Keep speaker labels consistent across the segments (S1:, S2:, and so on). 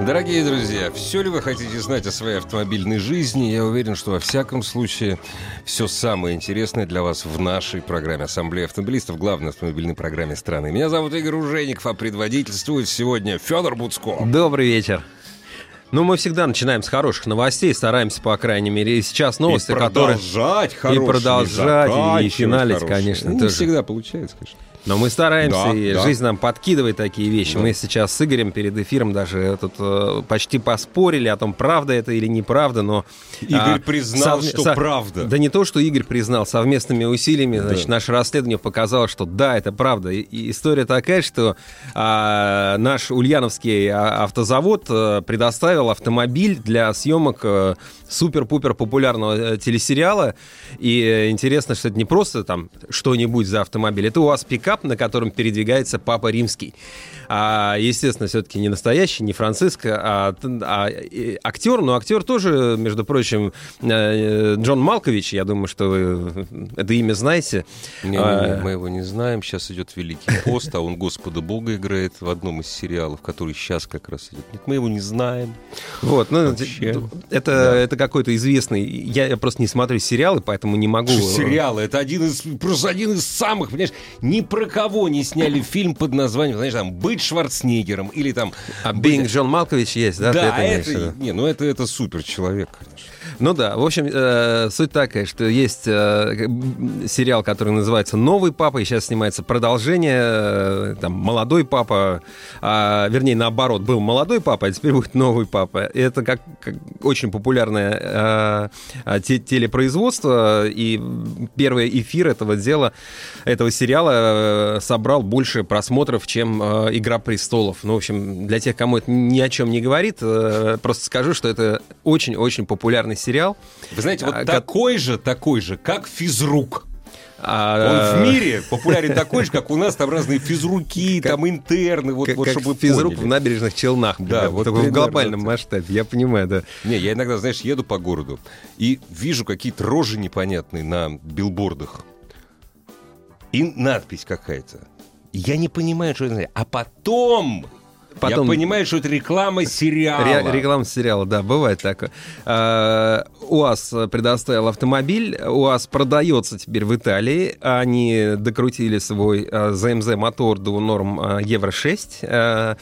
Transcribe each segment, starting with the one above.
S1: Дорогие друзья, все ли вы хотите знать о своей автомобильной жизни? Я уверен, что во всяком случае все самое интересное для вас в нашей программе Ассамблея автомобилистов, главной автомобильной программе страны. Меня зовут Игорь Ужеников, а предводительствует сегодня Федор Буцко.
S2: Добрый вечер. Ну, мы всегда начинаем с хороших новостей, стараемся, по крайней мере, и сейчас новости,
S1: и
S2: которые...
S1: продолжать
S2: И
S1: хорошими,
S2: продолжать, и
S1: заканчивать
S2: финалить,
S1: хорошими.
S2: конечно,
S1: Не
S2: тоже.
S1: всегда получается, конечно.
S2: Но мы стараемся,
S1: Да,
S2: и
S1: да.
S2: жизнь нам подкидывает такие вещи.
S1: Да.
S2: Мы сейчас с Игорем перед эфиром даже тут э, почти поспорили о том, правда это или неправда, но...
S1: Игорь
S2: а,
S1: признал,
S2: совме-
S1: что
S2: со-
S1: правда.
S2: Да не то, что Игорь признал, совместными усилиями, значит,
S1: Да.
S2: наше расследование показало, что да, это правда. И, и история такая, что а, наш Ульяновский а, автозавод э, предоставил автомобиль для съемок э, супер-пупер популярного э, телесериала. И интересно, что это не просто там что-нибудь за автомобиль, это у вас пикап, на котором передвигается Папа Римский. А, естественно, все-таки не настоящий, не Франциско, а, а, актер. Но актер тоже, между прочим, э, Джон Малкович, я думаю, что вы это имя знаете.
S1: Не,
S2: А,
S1: мы его не знаем. Сейчас идет Великий пост, а он Господа Бога играет в одном из сериалов, который сейчас как раз идет. Нет, мы его не знаем.
S2: Вот, ну,
S1: Вообще.
S2: это, это какой-то известный. Я, я просто не смотрю сериалы, поэтому не могу.
S1: Сериалы, это один из, просто один из самых, понимаешь, ни про кого не сняли фильм под названием, знаешь, там, «Быть Шварценеггером» или там...
S2: А Бинг Джон Малкович есть, да?
S1: Да,
S2: это виду?
S1: не, ну это, это супер человек, конечно.
S2: Ну да, в общем, э, суть такая, что есть э, сериал, который называется «Новый папа», и сейчас снимается продолжение, э, там, «Молодой папа», а, вернее, наоборот, был «Молодой папа», а теперь будет «Новый папа». И это как, как очень популярное э, те- телепроизводство, и первый эфир этого дела, этого сериала э, собрал больше просмотров, чем э, «Игра престолов». Ну, в общем, для тех, кому это ни о чем не говорит, э, просто скажу, что это очень-очень популярный сериал.
S1: Вы знаете, вот
S2: А,
S1: такой же, такой же, как физрук. Он
S2: А,
S1: в мире популярен такой же, как у нас там разные физруки, там интерны, вот,
S2: как,
S1: вот
S2: как
S1: чтобы вы
S2: физрук
S1: поняли.
S2: в набережных Челнах.
S1: Да,
S2: примерно,
S1: вот
S2: только в глобальном
S1: так.
S2: масштабе, я понимаю, да.
S1: Не, я иногда, знаешь, еду по городу и вижу какие-то рожи непонятные на билбордах. И надпись какая-то. Я не понимаю, что это. А потом,
S2: Потом-
S1: я понимаю, что это реклама сериала.
S2: Ре- реклама сериала, да, бывает такое. А, УАЗ предоставил автомобиль, УАЗ продается теперь в Италии. Они докрутили свой а, ЗМЗ мотор до норм а, Евро-6. а,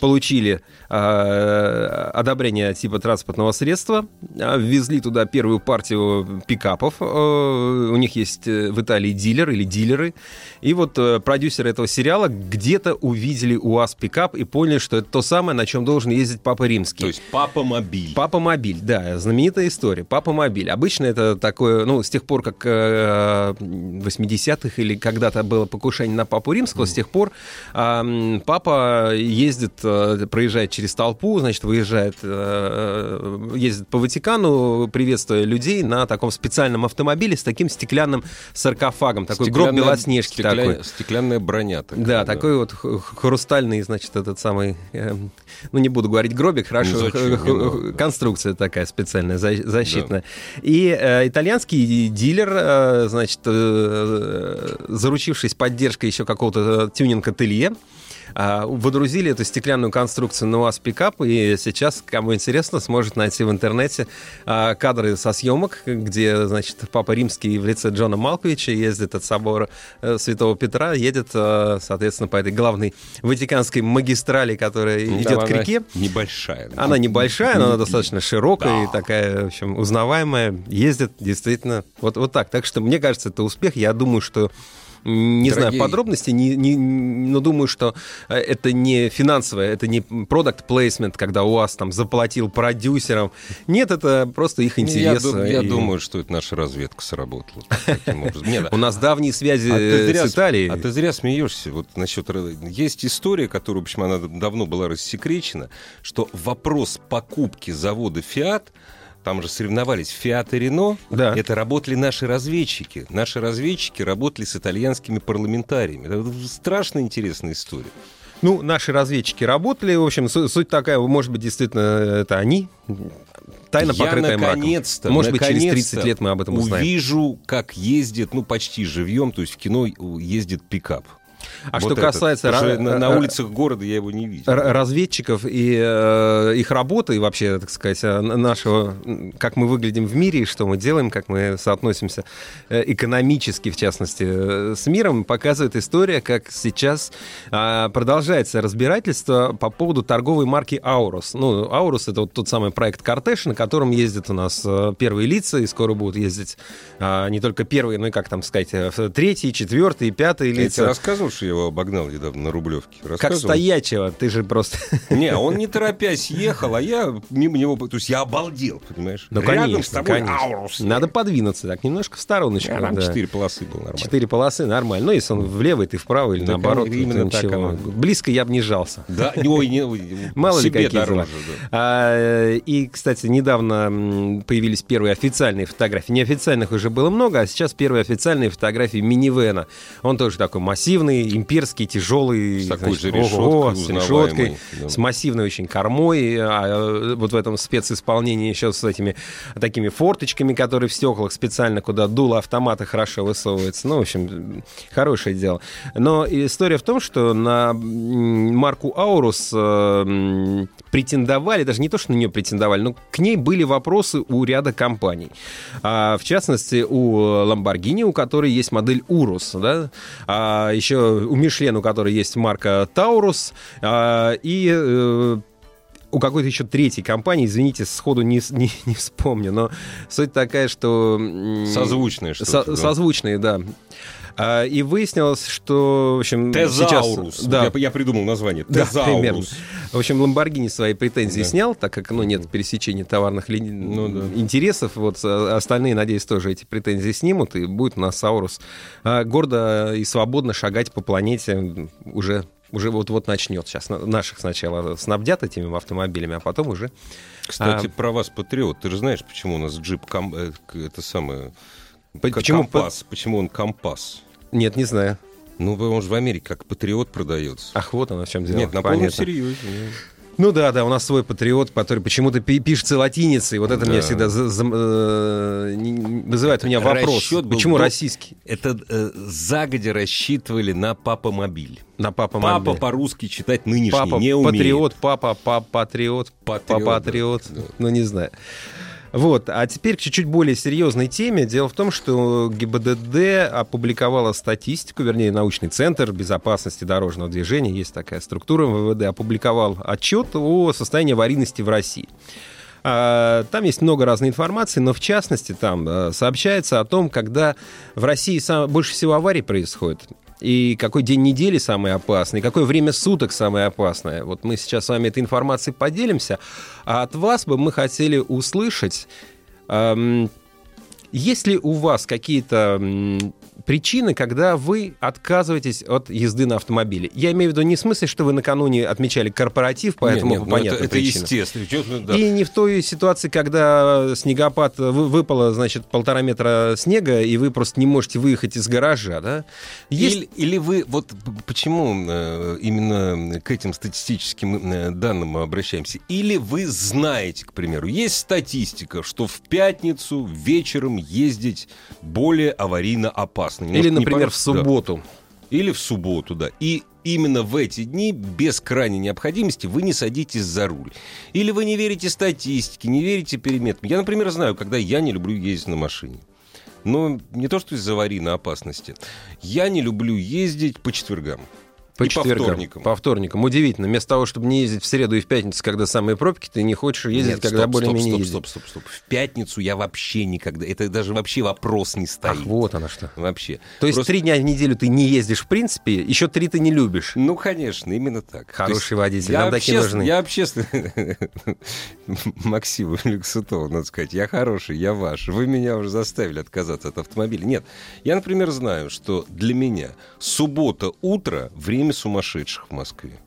S2: Получили а, одобрение типа транспортного средства, а, ввезли туда первую партию пикапов. а, У них есть э, в Италии дилер или дилеры. И вот э, продюсеры этого сериала где-то увидели УАЗ пикап и поняли, что это то самое, на чем должен ездить Папа Римский.
S1: То есть папа мобиль.
S2: Папа Мобиль, да, знаменитая история. Папа Мобиль. Обычно это такое, ну, с тех пор, как э, в 80-х или когда-то было покушение на Папу Римского, с тех пор э, папа ездит, э, проезжает через толпу, значит, выезжает, э, ездит по Ватикану, приветствуя людей на таком специальном автомобиле с таким стеклянным саркофагом. Такой гроб Белоснежки
S1: стекля-
S2: такой.
S1: Стеклянная броня такая.
S2: Да, такой вот хрустальный, значит, этот самый, эм, ну не буду говорить гробик, хорошо,
S1: Ну, зачем?
S2: х- х- конструкция такая специальная, за- защитная. И э, итальянский дилер, э, значит, э, заручившись поддержкой еще какого-то тюнинг-ателье, водрузили эту стеклянную конструкцию на УАЗ пикап, и сейчас, кому интересно, сможет найти в интернете а, кадры со съемок, где, значит, Папа Римский в лице Джона Малковича ездит от собора э, Святого Петра, едет, э, соответственно, по этой главной ватиканской магистрали, которая
S1: Ну,
S2: идет к реке.
S1: Небольшая.
S2: Она небольшая, но она достаточно широкая и
S1: Да.
S2: такая, в общем, узнаваемая. Ездит действительно вот, вот так. Так что, мне кажется, это успех. Я думаю, что Не
S1: Дорогие-
S2: знаю подробностей, не, не- но думаю, что э, это не финансовое, это не продукт placement, когда УАЗ там заплатил продюсерам. Нет, это просто их
S1: Я,
S2: интерес.
S1: ду- я
S2: и
S1: думаю, что это наша разведка сработала.
S2: У нас давние связи
S1: А
S2: с Италией.
S1: а ты зря смеешься. Вот насчет есть история, которая, в общем, она давно была рассекречена, что вопрос покупки завода Фиат там же соревновались Фиат и Рено.
S2: Да.
S1: Это работали наши разведчики. Наши разведчики работали с итальянскими парламентариями. Это страшно интересная история.
S2: Ну, наши разведчики работали. В общем, су- суть такая, может быть, действительно, это они. Тайна,
S1: Я
S2: покрытая мраком.
S1: наконец-то,
S2: Может быть, через
S1: наконец-то
S2: 30 лет мы об этом узнаем.
S1: Увижу, как ездит, ну, почти живьем, то есть в кино ездит пикап.
S2: А
S1: Вот
S2: что
S1: этот.
S2: касается
S1: Потому что
S2: ра-
S1: на, на
S2: ра-
S1: улицах города я его не видел.
S2: разведчиков и э, их работы, и вообще, так сказать, э, нашего, как мы выглядим в мире, и что мы делаем, как мы соотносимся э, экономически, в частности, э, с миром, показывает история, как сейчас а, продолжается разбирательство по поводу торговой марки Аурус. Ну, Аурус — это вот тот самый проект «Кортеж», на котором ездят у нас э, первые лица, и скоро будут ездить а, не только первые, но и, как там сказать, э, третьи, четвертые, пятые
S1: Я тебе
S2: лица.
S1: рассказывал, я его обогнал недавно на Рублевке?
S2: Как стоячего, ты же просто...
S1: Не, он не торопясь ехал, а я мимо него... То есть я обалдел, понимаешь?
S2: Ну,
S1: Рядом
S2: конечно,
S1: с тобой
S2: конечно.
S1: Аурус.
S2: Надо подвинуться так, немножко в стороночку.
S1: Там четыре полосы было нормально.
S2: Четыре полосы, нормально. Ну, если он влево, и ты вправо, или
S1: Да,
S2: наоборот,
S1: именно так оно.
S2: Близко я бы не жался.
S1: Да, ой, не,
S2: Мало ли какие
S1: дороже, да.
S2: А, и, кстати, недавно появились первые официальные фотографии. Неофициальных уже было много, а сейчас первые официальные фотографии минивэна. Он тоже такой массивный, имперский, тяжелый.
S1: С такой же
S2: значит,
S1: решеткой
S2: ого, с решеткой,
S1: да.
S2: с массивной очень кормой. а, э, вот в этом специсполнении еще с этими такими форточками, которые в стеклах специально, куда дуло автомата хорошо высовывается. Ну, в общем, хорошее дело. Но история в том, что на марку Аурус э, претендовали, даже не то, что на нее претендовали, но к ней были вопросы у ряда компаний. А, в частности, у Lamborghini, у которой есть модель Урус, да? а еще у Мишлен, у которой есть марка Таурус, а, и э, у какой-то еще третьей компании, извините, сходу не, не, не вспомню, но суть такая, что...
S1: Созвучные что-то.
S2: со-
S1: да.
S2: Созвучные, да. А, и выяснилось, что, в общем,
S1: Тезаурус.
S2: сейчас... Да,
S1: Я, я придумал название.
S2: да,
S1: Тезаурус.
S2: примерно. В общем, Lamborghini свои претензии
S1: Да.
S2: снял, так как, ну, нет пересечения товарных линий,
S1: Ну да.
S2: интересов. Вот а остальные, надеюсь, тоже эти претензии снимут, и будет у нас Саурус а, гордо и свободно шагать по планете уже уже вот-вот начнет. Сейчас на- наших сначала снабдят этими автомобилями, а потом уже...
S1: Кстати,
S2: А-
S1: про вас, Патриот. Ты же знаешь, почему у нас джип ком- э, это самое...
S2: Почему по-
S1: компас? Почему он компас?
S2: Нет, не знаю.
S1: Ну, он же в Америке как Патриот продается.
S2: Ах, вот оно в чем дело.
S1: Нет, на полном серьезе.
S2: Ну да, да, у нас свой патриот, который почему-то пи- пишется латиницей. Вот это
S1: Да.
S2: меня всегда за- за- э, вызывает у меня вопрос.
S1: Расчет был
S2: Почему
S1: до-
S2: российский?
S1: Это э, загодя рассчитывали на папа-мобиль.
S2: На папа
S1: Папа
S2: мобиль.
S1: по-русски читать нынешний
S2: Папа
S1: не умеет.
S2: патриот, папа папа патриот,
S1: Патриот,
S2: папа патриот.
S1: да.
S2: Ну не знаю. Вот, а теперь к чуть-чуть более серьезной теме. Дело в том, что ГИБДД опубликовала статистику, вернее, научный центр безопасности дорожного движения, есть такая структура МВД, опубликовал отчет о состоянии аварийности в России. А, Там есть много разной информации, но в частности там э, сообщается о том, когда в России больше всего аварий происходит. И какой день недели самый опасный, какое время суток самое опасное. Вот мы сейчас с вами этой информацией поделимся. А от вас бы мы хотели услышать, эм, есть ли у вас какие-то причины, когда вы отказываетесь от езды на автомобиле? Я имею в виду не в смысле, что вы накануне отмечали корпоратив, поэтому
S1: Нет, нет,
S2: по
S1: ну
S2: понятным
S1: это, это естественно. Да.
S2: И не в той ситуации, когда снегопад вы- выпало, значит, полтора метра снега, и вы просто не можете выехать из гаража, да? Есть...
S1: Или, или вы, вот почему э, именно к этим статистическим э, данным мы обращаемся? Или вы знаете, к примеру, есть статистика, что в пятницу вечером ездить более аварийно опасно. Немножко
S2: Или, например, в субботу.
S1: Да. Или в субботу, да. И именно в эти дни, без крайней необходимости, вы не садитесь за руль. Или вы не верите статистике, не верите переметам. Я, например, знаю, когда я не люблю ездить на машине. Но не то, что из-за аварийной опасности. Я не люблю ездить по четвергам.
S2: По
S1: И по
S2: четвергам.
S1: вторникам.
S2: По вторникам. Удивительно. Вместо того, чтобы не ездить в среду и в пятницу, когда самые пробки, ты не хочешь ездить,
S1: Нет,
S2: когда более-менее
S1: стоп,
S2: ездить.
S1: стоп, стоп, стоп, стоп. В пятницу я вообще никогда... Это даже вообще вопрос не стоит.
S2: Ах, вот оно что.
S1: Вообще.
S2: То есть
S1: Просто-
S2: три дня в неделю ты не ездишь в принципе, еще три ты не любишь.
S1: Ну, конечно, именно так.
S2: Хороший водитель, нам такие нужны.
S1: Я общественный... Максим Люксутов, надо сказать, я хороший, я ваш. Вы меня уже заставили отказаться от автомобиля. Нет, я, например, знаю, что для меня суббота утро — время сумасшедших в Москве.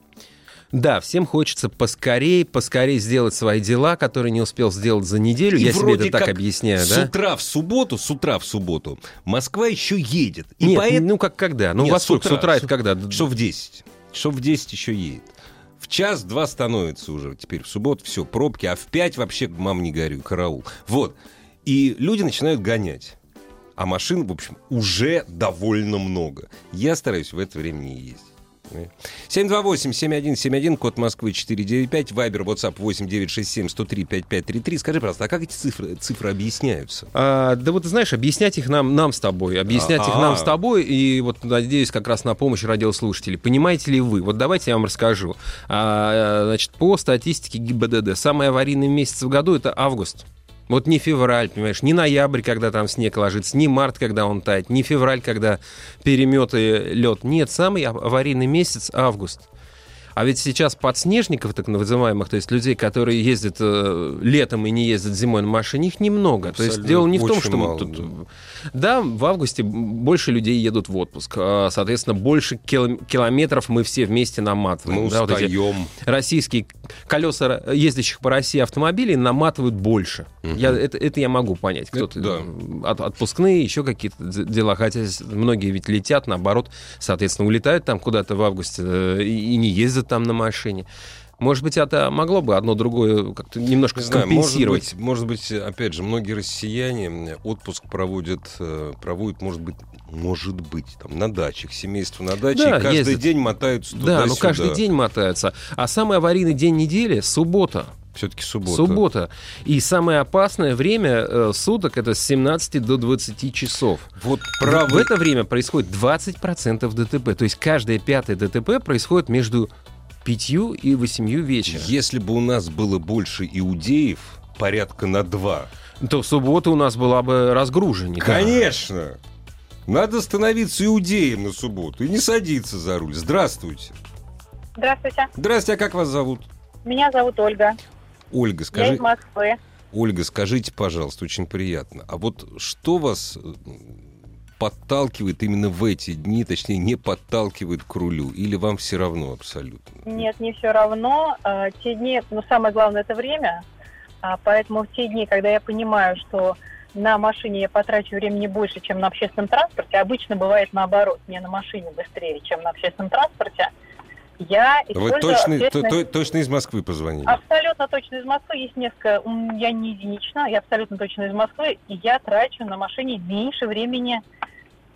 S2: Да, всем хочется поскорее, поскорее сделать свои дела, которые не успел сделать за неделю.
S1: И
S2: Я себе это так объясняю,
S1: С
S2: да?
S1: утра в субботу, с утра в субботу Москва еще едет. И
S2: Нет,
S1: поэтому...
S2: ну как когда? Ну,
S1: Нет,
S2: во сколько?
S1: с
S2: С
S1: утра.
S2: утра это когда?
S1: Что в 10. Что в 10 еще едет. В час-два становится уже теперь в субботу, все, пробки, а в 5 вообще, мам, не горю, караул. Вот. И люди начинают гонять. А машин, в общем, уже довольно много. Я стараюсь в это время не ездить. 728-7171, код Москвы 495, Вайбер, WhatsApp 8967-103-5533. Скажи, пожалуйста, а как эти цифры, цифры объясняются?
S2: А, да вот, знаешь, объяснять их нам, нам с тобой. Объяснять их
S1: А-а.
S2: нам с тобой. И вот надеюсь как раз на помощь радиослушателей. Понимаете ли вы? Вот давайте я вам расскажу. А, значит, по статистике ГИБДД, самый аварийный месяц в году — это август. Вот не февраль, понимаешь, не ноябрь, когда там снег ложится, не март, когда он тает, не февраль, когда переметы лед. Нет, самый ав- аварийный месяц — август. А ведь сейчас подснежников, так называемых, то есть людей, которые ездят э, летом и не ездят зимой на машине, их немного. то есть
S1: Абсолютно.
S2: дело не в том, что мы
S1: мало,
S2: тут... Да, в августе больше людей едут в отпуск. А, Соответственно, больше кило- километров мы все вместе наматываем.
S1: Мы
S2: Да, вот
S1: устаем.
S2: российские колеса ездящих по России автомобилей наматывают больше. Я, это, это я могу понять. Кто-то
S1: да.
S2: от- отпускные, еще какие-то дела. Хотя многие ведь летят, наоборот, соответственно, улетают там куда-то в августе э, и не ездят там на машине. Может быть, это могло бы одно другое как-то немножко
S1: Не знаю, может
S2: компенсировать.
S1: быть, может быть, опять же, многие россияне отпуск проводят, э, проводят, может быть, может быть, там, на дачах, семейство на даче,
S2: Да,
S1: и каждый
S2: ездят.
S1: день мотаются
S2: Да,
S1: туда
S2: ну каждый день мотаются. А самый аварийный день недели — суббота.
S1: Все-таки суббота.
S2: Суббота. И самое опасное время э, суток это с 17 до 20 часов.
S1: Вот
S2: В
S1: правый...
S2: это время происходит 20% ДТП. То есть каждое пятое ДТП происходит между 5 и 8 вечера.
S1: Если бы у нас было больше иудеев, порядка на два.
S2: То суббота у нас была бы разгруженнее. да.
S1: Конечно! Надо становиться иудеем на субботу и не садиться за руль. Здравствуйте.
S3: Здравствуйте.
S1: Здравствуйте, а как вас зовут?
S3: Меня зовут Ольга.
S1: Ольга,
S3: Я
S1: скажи...
S3: из Москвы.
S1: Ольга, скажите, пожалуйста, очень приятно. А вот что вас э, подталкивает именно в эти дни, точнее, не подталкивает к рулю? Или вам все равно абсолютно?
S3: Нет, не все равно. А, те дни, ну, самое главное, это время. А, поэтому в те дни, когда я понимаю, что на машине я потрачу времени больше, чем на общественном транспорте, обычно бывает наоборот, мне на машине быстрее, чем на общественном транспорте, я
S1: Вы точно, то-
S3: общественный-
S1: то- точно из Москвы позвонили?
S3: Абсолютно точно из Москвы. Есть несколько, я не единична, я абсолютно точно из Москвы, и я трачу на машине меньше времени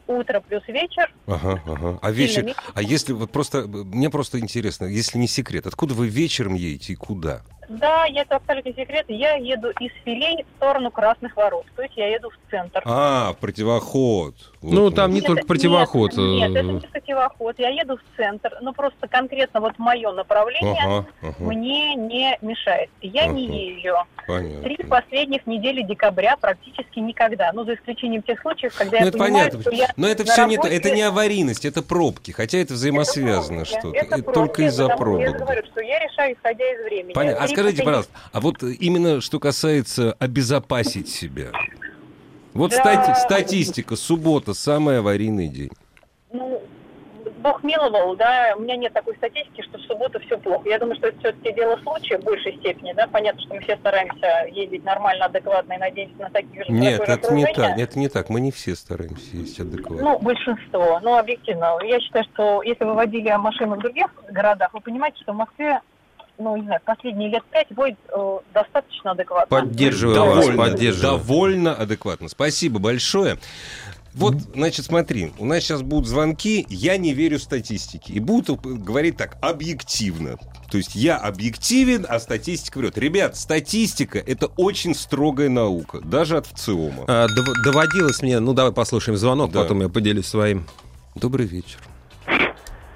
S3: утро плюс вечер.
S1: Ага, ага. А вечер...
S3: меньше.
S1: А если вот просто... Мне просто интересно, если не секрет, откуда вы вечером едете и куда?
S3: Да, это абсолютно секрет. Я еду из Филей в сторону Красных Ворот. То есть я еду в центр.
S1: А, противоход. Вот
S2: Ну, там не
S3: Нет,
S2: только
S3: нет,
S2: противоход.
S3: Нет,
S2: э,
S3: это не противоход. Я еду в центр. Но просто конкретно вот мое направление
S1: Ага, ага,
S3: мне не мешает. Я не
S1: Ага.
S3: езжу.
S1: понятно.
S3: Три последних недели декабря практически никогда. Ну, за исключением тех случаев, когда
S1: Ну,
S3: я
S1: это
S3: понимаю,
S1: понятно.
S3: что я
S1: Но это все не, то-
S3: работе-
S1: это не аварийность, это пробки. Хотя это взаимосвязано что-то.
S3: Это
S1: Это
S3: пробки,
S1: только из-за пробок.
S3: Я же говорю, что я решаю, исходя из времени.
S1: Понятно. А скажите, пожалуйста, а вот э, именно что касается обезопасить себя. Вот
S3: Да.
S1: стати- статистика, суббота, самый аварийный день.
S3: Ну, Бог миловал, да, у меня нет такой статистики, что в субботу все плохо. Я думаю, что это все-таки дело случая в большей степени, да. Понятно, что мы все стараемся ездить нормально, адекватно и надеемся на таких же
S1: Нет, это не так, это не так. Мы не все стараемся ездить адекватно.
S3: Ну, большинство. Ну, объективно. Я считаю, что если вы водили машину в других городах, вы понимаете, что в Москве, ну, не знаю, последние лет пять водит э, достаточно адекватно.
S2: Поддерживаю вас,
S1: довольно,
S2: поддерживаю.
S1: довольно адекватно. Спасибо большое. Вот, значит, смотри, у нас сейчас будут звонки, я не верю статистике. И будут говорить так, объективно. То есть я объективен, а статистика врет. Ребят, статистика — это очень строгая наука, даже от ВЦИОМа.
S2: А, дов- Доводилось мне, ну давай послушаем звонок,
S1: Да.
S2: потом я поделюсь своим.
S1: Добрый вечер.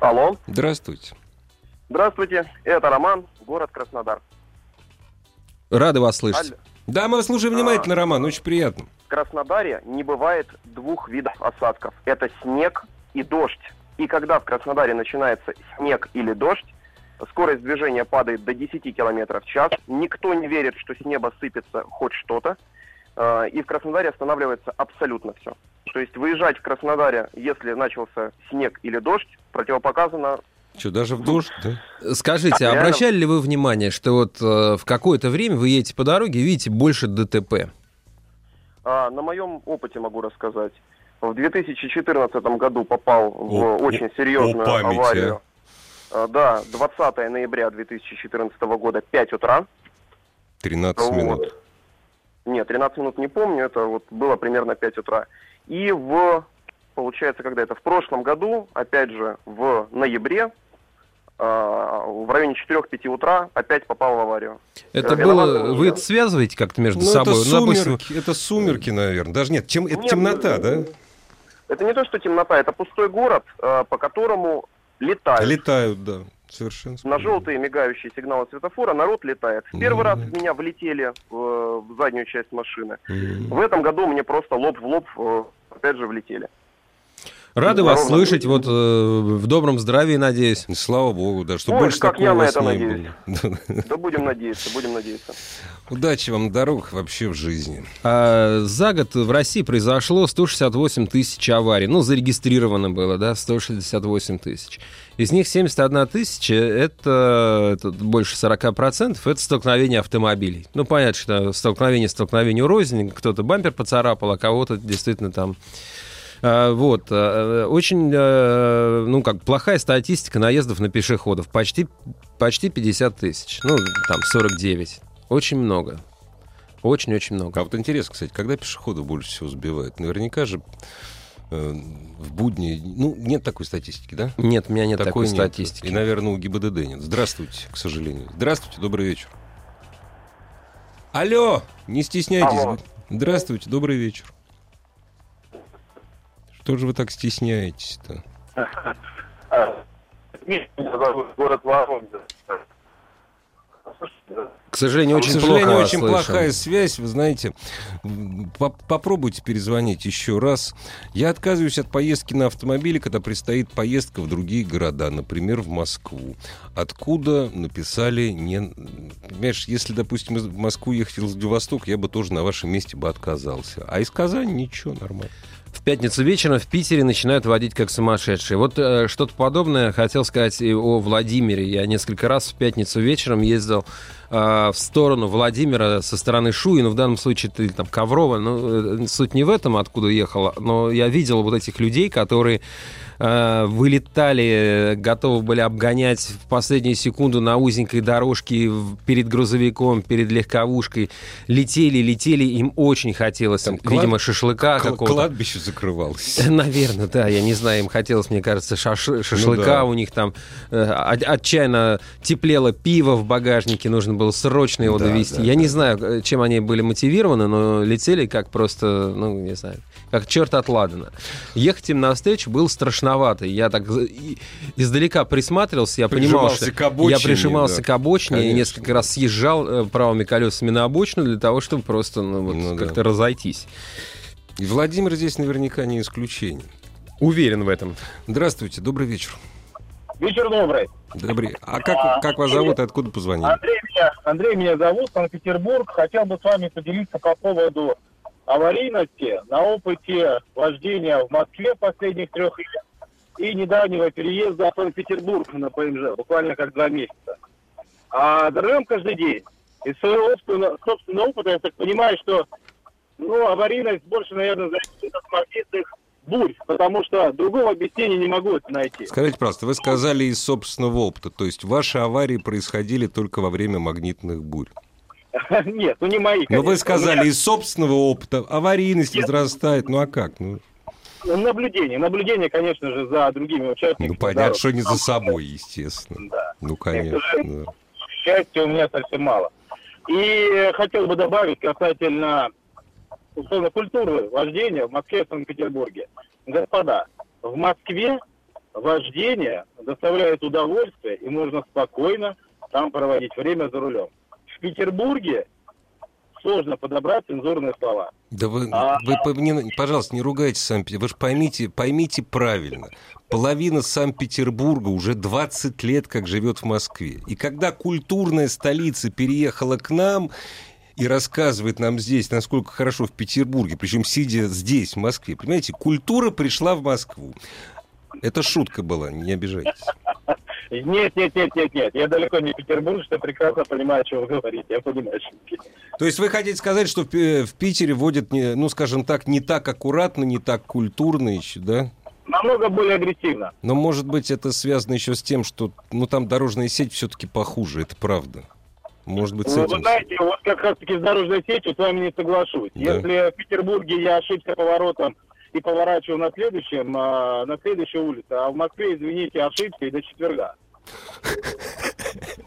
S4: Алло.
S1: Здравствуйте.
S4: Здравствуйте, это Роман, город Краснодар.
S2: Рады вас слышать.
S4: Аль-
S1: Да, мы вас слушаем внимательно, Роман, очень приятно.
S4: В Краснодаре не бывает двух видов осадков. Это снег и дождь. И когда в Краснодаре начинается снег или дождь, скорость движения падает до 10 км в час. Никто не верит, что с неба сыпется хоть что-то. Э, И в Краснодаре останавливается абсолютно все. То есть выезжать в Краснодаре, если начался снег или дождь, противопоказано
S1: Что, даже в дождь, да?
S2: Скажите, а обращали ли вы внимание, что вот э, в какое-то время вы едете по дороге и видите больше ДТП?
S4: А, на моем опыте могу рассказать. В 2014 году попал в
S1: О,
S4: очень серьезную
S1: о, память,
S4: аварию. А, да, 20 ноября 2014 года, 5 утра.
S1: 13 минут.
S4: Вот. Нет, 13 минут не помню, это вот было примерно 5 утра. И в, получается, когда это, в прошлом году, опять же, в ноябре, а, в районе 4-5 утра опять попал в аварию.
S2: Это
S4: Э,
S2: было... Вы это связываете как-то между
S1: Ну,
S2: собой?
S1: это
S2: Ну, допустим,
S1: сумерки, это сумерки, наверное. Даже нет, тем, это
S4: Нет,
S1: темнота,
S4: ну,
S1: да?
S4: Это не то, что темнота, это пустой город, а, по которому летают.
S1: Летают, да. Совершенно.
S4: На желтые мигающие сигналы светофора народ летает. В первый
S1: Ну,
S4: раз в меня влетели в, в заднюю часть машины.
S1: М.
S4: В этом году мне просто лоб в лоб э, опять же влетели.
S2: Рады вас
S4: Ровно.
S2: слышать, вот э, в добром здравии, надеюсь.
S1: Слава богу, да, чтобы
S4: Ой,
S1: больше
S4: как
S1: такого
S4: я на
S1: вас
S4: это
S1: не
S4: надеюсь.
S1: было. Да.
S4: Будем надеяться, будем надеяться.
S1: Удачи вам на дорогах вообще в жизни.
S2: А, за год в России произошло 168 тысяч аварий. Ну, зарегистрировано было, да, 168 тысяч. Из них 71 тысяча, это, это больше 40%, это столкновение автомобилей. Ну, понятно, что столкновение столкновению рознь, кто-то бампер поцарапал, а кого-то действительно там... А, Вот, а, очень, э, ну, как, плохая статистика наездов на пешеходов. Почти, почти 50 тысяч. Ну, там, 49. Очень много. Очень-очень много.
S1: А вот интересно, кстати, когда пешеходов больше всего сбивают? Наверняка же э, в будни... Ну, нет такой статистики, да?
S2: Нет, у меня нет такой,
S1: нет.
S2: статистики.
S1: И, наверное, у ГИБДД нет. Здравствуйте, к сожалению. Здравствуйте, добрый вечер. Алло, не стесняйтесь.
S4: Алло.
S1: Здравствуйте, добрый вечер. Что же вы так стесняетесь-то?
S4: Нет, меня зовут город Воронеж.
S2: К сожалению,
S1: К
S2: очень
S1: сожалению,
S2: плохо
S1: очень
S2: слышим.
S1: плохая связь. Вы знаете, попробуйте перезвонить еще раз. Я отказываюсь от поездки на автомобиле, когда предстоит поездка в другие города, например, в Москву. Откуда написали не... Понимаешь, если, допустим, в Москву ехать из Владивостока, я бы тоже на вашем месте бы отказался. А из Казани ничего, нормально.
S2: В пятницу вечером в Питере начинают водить как сумасшедшие. Вот э, что-то подобное хотел сказать и о Владимире. Я несколько раз в пятницу вечером ездил э, в сторону Владимира со стороны Шуи, ну, в данном случае или там Коврова. Ну, э, суть не в этом, откуда ехала, но я видел вот этих людей, которые э, вылетали, готовы были обгонять в последнюю секунду на узенькой дорожке перед грузовиком, перед легковушкой. Летели, летели, им очень хотелось,
S1: Там
S2: видимо,
S1: клад-
S2: шашлыка
S1: Кла-
S2: какого-то.
S1: Кладбище закрывалось.
S2: Наверное, да, я не знаю, им хотелось, мне кажется, шаш- шашлыка,
S1: Ну да.
S2: у них там от- отчаянно теплело пиво в багажнике, нужно было срочно его
S1: Да,
S2: довести.
S1: да,
S2: я
S1: да.
S2: не знаю, э, чем они были мотивированы, но летели как просто, ну, не знаю, как черт от Ладана. Ехать им навстречу было страшновато. Я так и- издалека присматривался, я понимал, что
S1: к обочине,
S2: я прижимался
S1: да.
S2: к обочине и
S1: Конечно.
S2: несколько раз съезжал э, правыми колесами на обочину для того, чтобы просто ну, вот,
S1: Ну да.
S2: как-то разойтись.
S1: И Владимир здесь наверняка не исключение.
S2: Уверен в этом.
S1: Здравствуйте, добрый вечер.
S5: Вечер добрый.
S1: Добрый. А как, как вас зовут и откуда позвонили?
S5: Андрей меня, Андрей меня зовут, Санкт-Петербург. Хотел бы с вами поделиться по поводу аварийности на опыте вождения в Москве последних трех лет и недавнего переезда в Санкт-Петербург на ПМЖ, буквально как два месяца. А дорвем каждый день. Из своего собственного, собственного опыта я так понимаю, что ну, аварийность больше, наверное, зависит от магнитных бурь, потому что другого объяснения не могу это найти.
S1: Скажите, просто, вы сказали из собственного опыта, то есть ваши аварии происходили только во время магнитных бурь.
S5: Нет, ну не мои,
S1: Но вы
S5: конечно.
S1: сказали из собственного опыта, аварийность возрастает, ну а как? Ну,
S5: Ну, Наблюдение. Наблюдение, конечно же, за другими участниками.
S1: ну понятно,
S5: дорог.
S1: что не за собой, естественно.
S5: Да.
S1: Ну, конечно. да.
S5: Счастья у меня совсем мало. И хотел бы добавить касательно условно культуры вождения в Москве и Санкт-Петербурге. Господа, в Москве вождение доставляет удовольствие, и можно спокойно там проводить время за рулем. В Петербурге сложно подобрать цензурные слова.
S1: Да вы,
S5: А-
S1: вы не- пожалуйста, не ругайте Санкт-Петербург. Вы же поймите, поймите правильно. Половина Санкт-Петербурга уже 20 лет как живет в Москве. И когда культурная столица переехала к нам и рассказывает нам здесь, насколько хорошо в Петербурге, причем сидя здесь, в Москве, понимаете, культура пришла в Москву. Это шутка была, не обижайтесь.
S5: Нет, нет, нет, нет, нет. Я далеко не Петербург, что прекрасно понимаю, о чем вы говорите. Я понимаю, шутки.
S1: То есть вы хотите сказать, что в Пи- в Питере водят, не- ну, скажем так, не так аккуратно, не так культурно еще, да?
S5: Намного более агрессивно.
S1: Но, может быть, это связано еще с тем, что, ну, там дорожная сеть все-таки похуже, это правда. Может быть, с
S5: Ну,
S1: этим...
S5: вы знаете, вот как раз таки с дорожной сетью с вами не соглашусь.
S1: Да.
S5: Если в Петербурге я ошибся поворотом и поворачивал на следующем, а, на следующей улице, а в Москве, извините, ошибся и до четверга.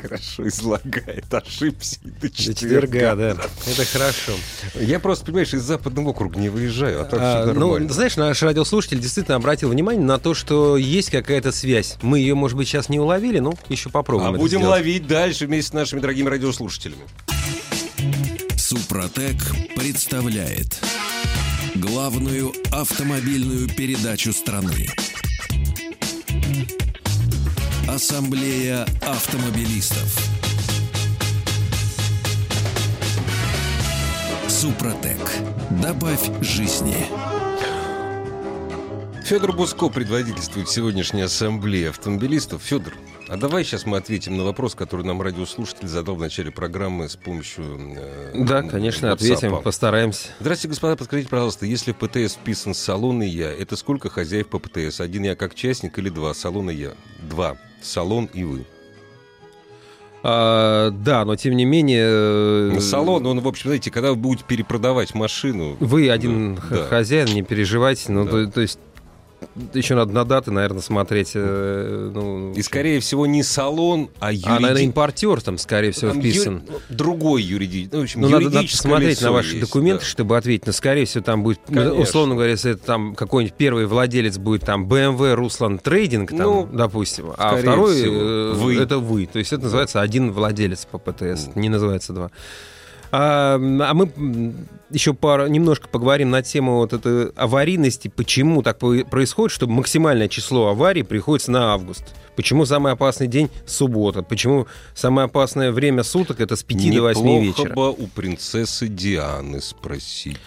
S1: Хорошо излагает, ошибся и до
S2: До четверга, да. Это хорошо.
S1: Я просто, понимаешь, из западного округа не выезжаю, а так
S2: А,
S1: все
S2: ну,
S1: нормально.
S2: знаешь, наш радиослушатель действительно обратил внимание на то, что есть какая-то связь. Мы ее, может быть, сейчас не уловили, но еще попробуем.
S1: а
S2: это
S1: будем
S2: сделать.
S1: ловить дальше вместе с нашими дорогими радиослушателями.
S6: Супротек представляет главную автомобильную передачу страны. Ассамблея автомобилистов. Супротек. Добавь жизни.
S1: Федор Буско предводительствует сегодняшней ассамблее автомобилистов. Федор, а давай сейчас мы ответим на вопрос, который нам радиослушатель задал в начале программы с помощью... э,
S2: Да, конечно,
S1: WhatsApp.
S2: ответим, постараемся.
S1: Здравствуйте, господа, подскажите, пожалуйста, если в ПТС вписан салон и я, это сколько хозяев по ПТС? Один я как частник или два? Салон и я. Два. Салон и вы.
S2: А, да, но тем не менее... э,
S1: Ну, Салон, он, в общем, знаете, когда вы будете перепродавать машину...
S2: Вы один х-
S1: да.
S2: хозяин, не переживайте. Ну,
S1: Да.
S2: то, то есть еще надо на даты, наверное, смотреть. э, ну,
S1: И, скорее всего, не салон, а
S2: А,
S1: юриди-
S2: наверное, импортер там, скорее всего,
S1: там
S2: вписан.
S1: ю- Другой юридический. Ну, общем,
S2: Ну, надо, надо посмотреть на ваши
S1: есть,
S2: документы,
S1: да.
S2: чтобы ответить. Но, скорее всего, там будет, ну,
S1: Конечно.
S2: условно говоря, если это там какой-нибудь первый владелец будет там BMW Руслан Трейдинг, там,
S1: Ну,
S2: допустим, а второй
S1: всего,
S2: э,
S1: вы.
S2: это вы. То есть это называется один владелец по ПТС, не называется два. А, а мы еще пару, немножко поговорим на тему вот этой аварийности, почему так происходит, что максимальное число аварий приходится на август. Почему самый опасный день — суббота? Почему самое опасное время суток — это с 5 до 8
S1: Неплохо
S2: вечера?
S1: бы у принцессы Дианы спросить.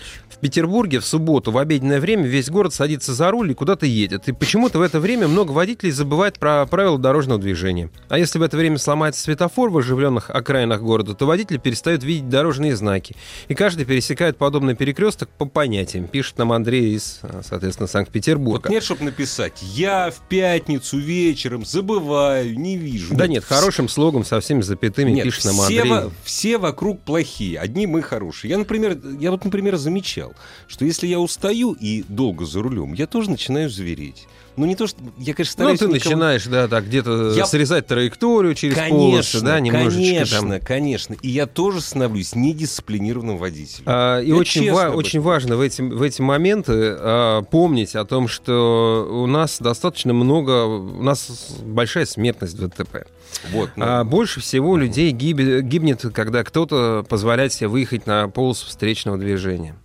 S2: В Петербурге в субботу в обеденное время весь город садится за руль и куда-то едет. И почему-то в это время много водителей забывает про правила дорожного движения. А если в это время сломается светофор в оживленных окраинах города, то водители перестают видеть дорожные знаки. И каждый пересекает подобный перекресток по понятиям, пишет нам Андрей из, а, соответственно,
S1: Вот
S2: Санкт-Петербурга.
S1: нет, чтобы написать, я в пятницу вечером забываю, не вижу.
S2: Да нет, хорошим слогом со всеми запятыми
S1: Нет,
S2: пишет нам
S1: все,
S2: Андрей.
S1: во- все вокруг плохие, одни мы хорошие. Я, например, я вот, например, замечал, что если я устаю и долго за рулем, я тоже начинаю звереть. Ну, не то, что... Я, конечно,
S2: Ну,
S1: стараюсь...
S2: ты
S1: никого-
S2: начинаешь, да, так где-то
S1: Я-
S2: срезать траекторию через
S1: Конечно,
S2: да, немножечко
S1: конечно,
S2: там.
S1: конечно. И я тоже становлюсь недисциплинированным водителем.
S2: А, и
S1: Я
S2: очень, ва- очень важно в эти, в эти моменты а, помнить о том, что у нас достаточно много, у нас большая смертность в ДТП.
S1: Вот, ну,
S2: А больше всего людей гиб- гибнет, когда кто-то позволяет себе выехать на полосу встречного движения.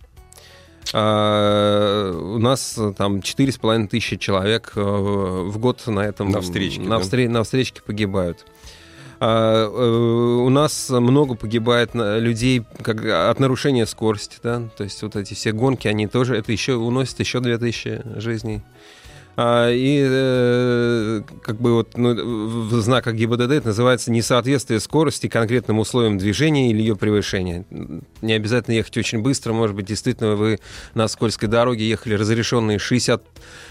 S2: А, у нас э, там 4,5 тысячи человек э, в год на этом
S1: На встречке,
S2: на,
S1: да?
S2: встре- на встречке погибают. А, э, у нас много погибает людей как, от нарушения скорости, да, то есть вот эти все гонки, они тоже, это еще уносит еще 2000 жизней. А, и э, как бы вот ну, в знаках ГИБДД это называется несоответствие скорости конкретным условиям движения или ее превышения. Не обязательно ехать очень быстро, может быть, действительно вы на скользкой дороге ехали разрешенные 60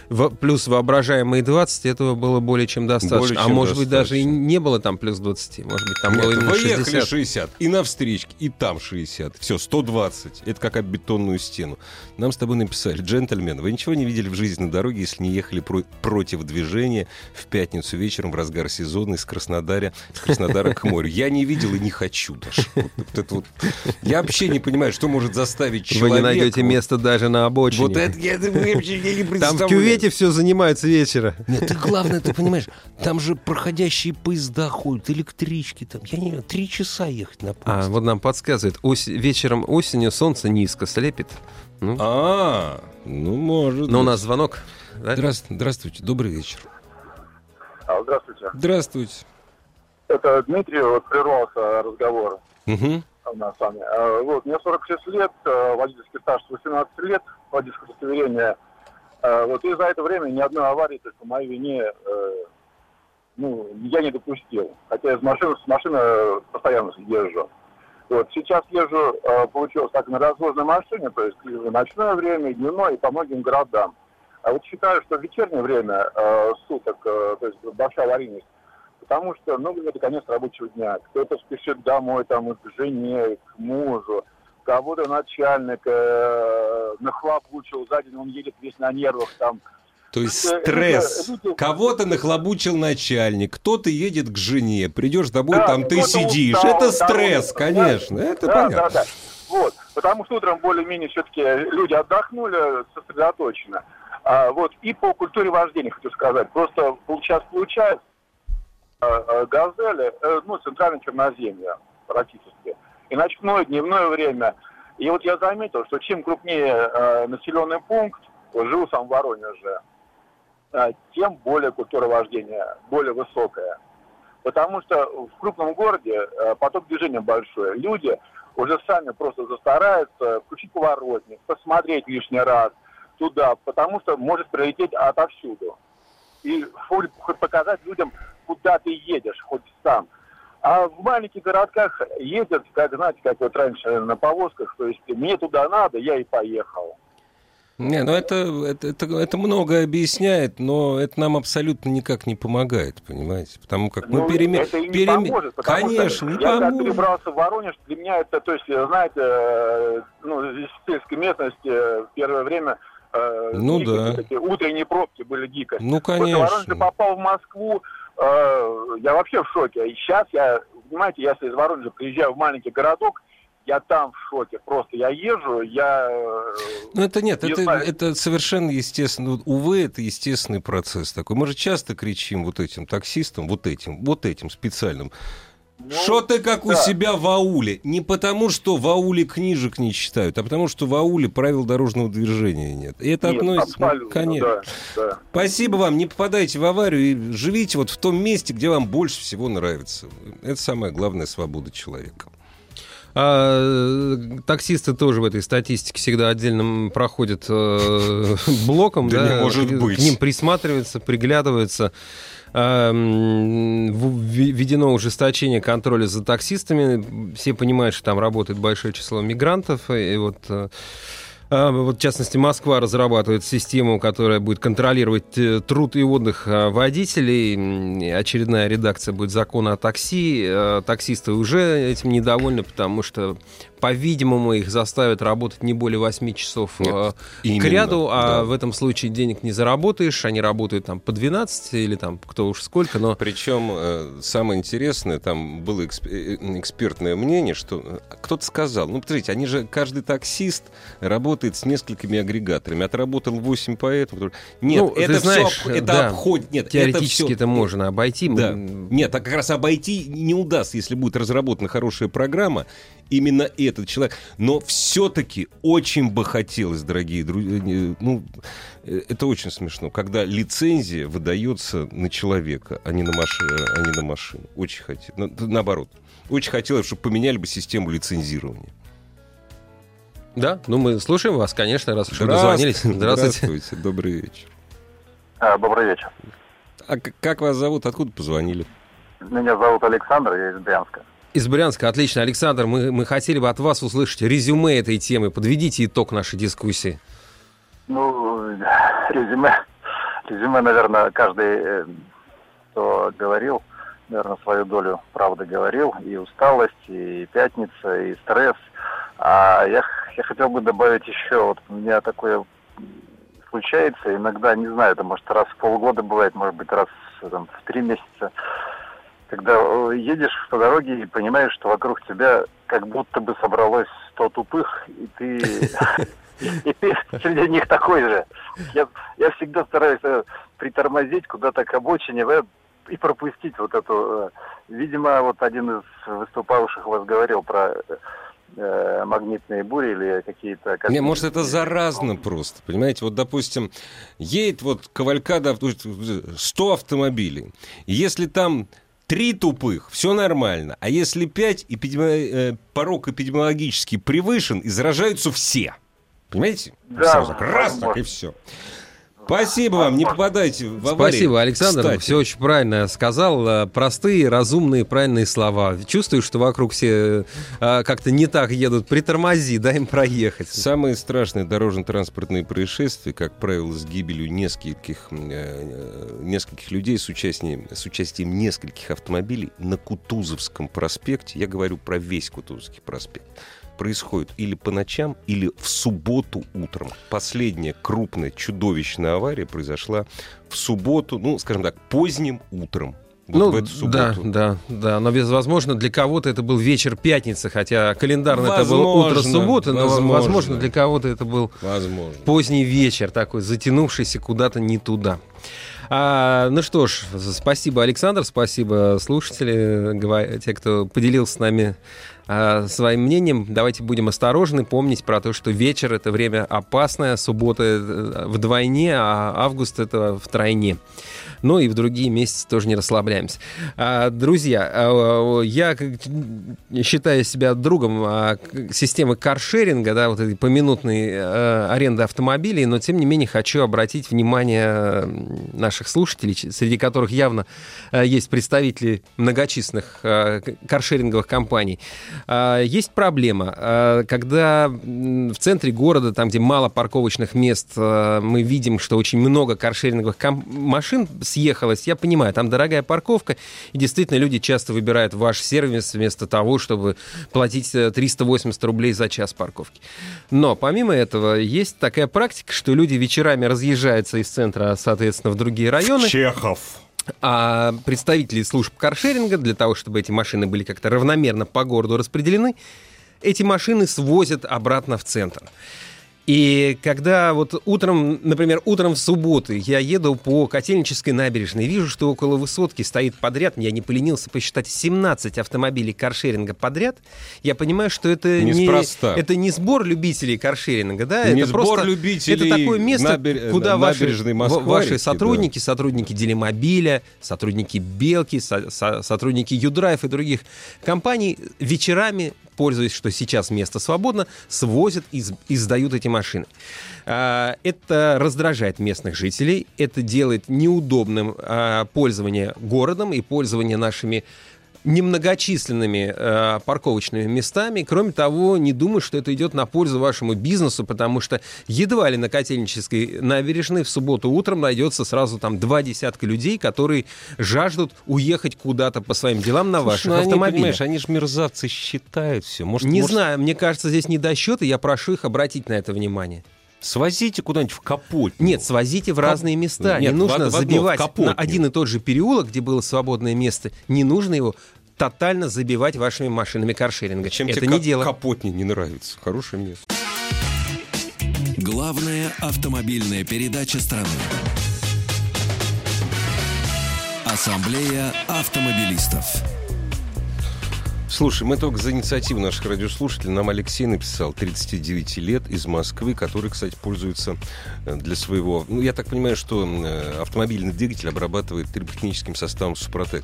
S2: во- плюс воображаемые 20, этого было более чем достаточно.
S1: Более
S2: а
S1: чем
S2: может быть, даже и
S1: достаточно.
S2: не было там плюс 20, может быть, там было
S1: Нет,
S2: именно
S1: вы ехали
S2: 60.
S1: 60, и на встречке, и там 60. Все, 120. Это как об бетонную стену. Нам с тобой написали, джентльмены, вы ничего не видели в жизни на дороге, если не ехали про- против движения в пятницу вечером в разгар сезона из Краснодара, из Краснодара к морю. Я не видел и не хочу даже. Вот это вот. Я вообще не понимаю, что может заставить человека...
S2: Вы не найдете
S1: вот-
S2: место даже на обочине.
S1: Вот это я, я я не
S2: Там
S1: представляю.
S2: в кювете все занимается вечера.
S1: Нет, ты главное, ты понимаешь, там же проходящие поезда ходят, электрички там. Я не знаю, три часа ехать на
S2: А,
S1: поезд.
S2: вот нам подсказывает, ос- вечером осенью солнце низко слепит. Ну,
S1: А, ну может.
S2: но у
S1: быть.
S2: нас звонок. да?
S1: Здравс- Здравствуйте, добрый вечер.
S5: А, Здравствуйте.
S1: Здравствуйте.
S5: Это Дмитрий, вот прервался разговор
S1: Мгм.
S5: у нас с вами. А, Вот, мне 46 лет, э, водительский стаж 18 лет, водительское удостоверение. А, Вот, и за это время ни одной аварии, то есть по моей вине, э, ну, я не допустил. Хотя из машины, с машины постоянно езжу. Вот, сейчас езжу, э, получилось так, на разложенной машине, то есть в ночное время, и дневное, и по многим городам. А вот считаю, что в вечернее время э, суток, э, то есть большая аварийность, потому что, ну, это конец рабочего дня. Кто-то спешит домой, там, к жене, к мужу, кого-то начальник э, нахлопучил, сзади он едет весь на нервах, там,
S1: То есть
S5: Люди-
S1: стресс.
S5: люди-
S1: Кого-то нахлобучил начальник, кто-то едет к жене, придешь домой,
S5: Да,
S1: там ты сидишь.
S5: устал,
S1: Это
S5: там,
S1: стресс,
S5: да,
S1: конечно, это
S5: да,
S1: понятно.
S5: Да, да. Вот. Потому что утром более-менее все-таки люди отдохнули, сосредоточенно. А, вот. И по культуре вождения хочу сказать. Просто сейчас получается э, э, газели, э, ну, центральное черноземье практически. И ночное, дневное время. И вот я заметил, что чем крупнее э, населенный пункт, вот живу сам в Воронеже, э, тем более культура вождения, более высокая. Потому что в крупном городе э, поток движения большой. Люди уже сами просто застараются включить поворотник, посмотреть лишний раз туда, потому что может прилететь отовсюду. И хоть хоть показать людям, куда ты едешь, хоть сам. А в маленьких городках ездят, как, знаете, как вот раньше на повозках, то есть мне туда надо, я и поехал.
S1: Не, ну это, это, это, это многое объясняет, но это нам абсолютно никак не помогает, понимаете? Потому как мы
S5: Ну,
S1: переме...
S5: это и не
S1: переме-
S5: поможет, потому
S1: Конечно,
S5: что
S1: не
S5: я когда
S1: поможет.
S5: перебрался в Воронеж, для меня это, то есть, знаете, э, ну, здесь в сельской местности э, в первое время э,
S1: Ну
S5: дикости
S1: да.
S5: такие, утренние пробки были дикость.
S1: Ну, конечно.
S5: попал в Москву, я вообще в шоке. И сейчас я, понимаете, если из Воронежа приезжаю в маленький городок, я там в шоке. Просто я езжу, я... э,
S1: Ну, это нет,
S5: Не
S1: это,
S5: знаю.
S1: это совершенно естественно. Увы, это естественный процесс такой. Мы же часто кричим вот этим таксистам, вот этим, вот этим специальным.
S5: Ну,
S1: Что ты как у
S5: да.
S1: себя в ауле? Не потому, что в ауле книжек не читают, а потому, что в ауле правил дорожного движения нет. И это
S5: нет,
S1: относится... ну, конечно.
S5: да, да.
S1: Спасибо вам, не попадайте в аварию и живите вот в том месте, где вам больше всего нравится. Это самая главная свобода человека.
S2: А, таксисты тоже в этой статистике всегда отдельно проходят э, блоком,
S1: Да
S2: да,
S1: не может
S2: к,
S1: быть.
S2: к ним присматриваются, приглядываются. М, в- Введено ужесточение контроля за таксистами. Все понимают, что там работает большое число мигрантов. И вот э, а, Вот, в частности, Москва разрабатывает систему, которая будет контролировать э, труд и отдых водителей. Очередная редакция будет закона о такси. Э, Таксисты уже этим недовольны, потому что, по-видимому, их заставят работать не более 8 часов
S1: Нет,
S2: э, к ряду, а
S1: да.
S2: в этом случае денег не заработаешь. Они работают там по 12 или там кто уж сколько, но...
S1: Причем э, самое интересное, там было эксп- э, экспертное мнение, что э, кто-то сказал, ну, смотрите, они же, каждый таксист работает с несколькими агрегаторами. Отработал 8 по этому. Нет,
S2: Ну,
S1: это
S2: знаешь,
S1: все это
S2: да,
S1: обходит. Нет,
S2: Теоретически
S1: это,
S2: это,
S1: всё-
S2: можно обойти.
S1: Да.
S2: М,
S1: Нет, а как раз обойти не удастся, если будет разработана хорошая программа. Именно этот человек. Но все-таки очень бы хотелось, дорогие друзья, ну, э, это очень смешно, когда лицензия выдается на человека, а не на, маш... а не на машину. Очень хотелось. На- Наоборот. Очень хотелось, чтобы поменяли бы систему лицензирования.
S2: Да, ну мы слушаем вас, конечно, раз уж вы дозвонились. Здравствуйте.
S1: Здравствуйте, добрый вечер.
S7: А, Добрый вечер.
S1: А как вас зовут? Откуда позвонили?
S7: Меня зовут Александр, я из Брянска.
S2: Из Брянска, отлично. Александр, мы, мы хотели бы от вас услышать резюме этой темы. Подведите итог нашей дискуссии.
S7: Ну, резюме, резюме, наверное, каждый, э, кто говорил, наверное, свою долю правды говорил. И усталость, и пятница, и стресс. А я, я хотел бы добавить еще, вот у меня такое случается. Иногда, не знаю, это может раз в полгода бывает, может быть раз там, в три месяца. Когда э, едешь по дороге и понимаешь, что вокруг тебя как будто бы собралось сто тупых, и ты, и ты среди них такой же. Я, я всегда стараюсь э, притормозить куда-то к обочине э, и пропустить вот эту... Видимо, вот один из выступавших вас говорил про э, магнитные бури или какие-то...
S1: Не, может, это заразно просто, понимаете? Вот, допустим, едет вот кавалькада, 100 автомобилей. Если там три тупых, все нормально. А если пять, эпидеми... э, порог эпидемиологически превышен, и заражаются все. Понимаете?
S7: Да,
S1: Сразу так, раз, так и все. Спасибо вам, не попадайте в аварию.
S2: Спасибо, Александр.
S1: Кстати.
S2: Все очень правильно сказал. Э, Простые, разумные, правильные слова. Чувствую, что вокруг все э, как-то не так едут. Притормози, дай им проехать.
S1: Самые страшные дорожно-транспортные происшествия, как правило, с гибелью нескольких, э, э, нескольких людей с участием, с участием нескольких автомобилей на Кутузовском проспекте. Я говорю про весь Кутузовский проспект происходит или по ночам, или в субботу утром. Последняя крупная чудовищная авария произошла в субботу, ну, скажем так, поздним утром. Вот
S2: ну,
S1: в эту субботу.
S2: да, да, да. Но, возможно, для кого-то это был вечер пятницы, хотя календарно это было утро
S1: Возможно,
S2: субботы, но,
S1: возможно.
S2: возможно, для кого-то это был
S1: Возможно.
S2: поздний вечер, такой затянувшийся куда-то не туда. А, ну что ж, спасибо, Александр, спасибо, слушатели, гова- те, кто поделился с нами а, своим мнением. Давайте будем осторожны, помнить про то, что вечер — это время опасное, суббота э, вдвойне, а август — это втройне. Ну и в другие месяцы тоже не расслабляемся. А, друзья, а, я считаю себя другом а, системы каршеринга, да, вот этой поминутной э, аренды автомобилей, но тем не менее хочу обратить внимание наших слушателей, среди которых явно э, есть представители многочисленных каршеринговых компаний. А, Есть проблема, а, когда в центре города, там, где мало парковочных мест, а, мы видим, что очень много каршеринговых машин съехалось. Я понимаю, там дорогая парковка, и действительно люди часто выбирают ваш сервис вместо того, чтобы платить э, 380 рублей за час парковки. Но помимо этого есть такая практика, что люди вечерами разъезжаются из центра, соответственно, в другие районы.
S1: Чехов.
S2: А представители служб каршеринга, для того, чтобы эти машины были как-то равномерно по городу распределены, эти машины свозят обратно в центр. И когда вот утром, например, утром в субботу я еду по Котельнической набережной, вижу, что около высотки стоит подряд, я не поленился посчитать 17 автомобилей каршеринга подряд, я понимаю, что это не,
S1: Неспроста.
S2: это не сбор любителей каршеринга, да,
S1: Не
S2: это
S1: сбор
S2: просто
S1: любителей
S2: это такое место,
S1: набер-
S2: куда ваши,
S1: набережной Москва
S2: ва- ваши
S1: реки,
S2: сотрудники, сотрудники Делимобиля, сотрудники Белки, со- со- сотрудники Юдрайв и других компаний вечерами, пользуясь, что сейчас место свободно, свозят и, и сдают эти машины. А, Это раздражает местных жителей, это делает неудобным а, пользование городом и пользование нашими немногочисленными э, парковочными местами. Кроме того, не думаю, что это идет на пользу вашему бизнесу, потому что едва ли на Котельнической набережной в субботу утром найдется сразу там два десятка людей, которые жаждут уехать куда-то по своим делам на ваших
S1: ну, они,
S2: автомобилях.
S1: понимаешь, они же мерзавцы считают все. Может,
S2: Не
S1: может,
S2: знаю, мне кажется, здесь недосчет, и я прошу их обратить на это внимание.
S1: Свозите куда-нибудь в Капотню.
S2: Нет, свозите в разные места.
S1: Нет,
S2: не
S1: в
S2: нужно
S1: в одно, в
S2: забивать
S1: Капотню.
S2: на один и тот же переулок, где было свободное место. Не нужно его тотально забивать вашими машинами каршеринга.
S1: Чем
S2: это
S1: тебе
S2: не
S1: Ка-
S2: дело.
S1: Капотня не нравится? Хорошее место.
S6: Главная автомобильная передача страны. Ассамблея автомобилистов.
S1: Слушай, мы только за инициативу наших радиослушателей. Нам Алексей написал, 39 лет, из Москвы, который, кстати, пользуется э, для своего... Ну, я так понимаю, что э, автомобильный двигатель обрабатывает триботехническим составом Супротек.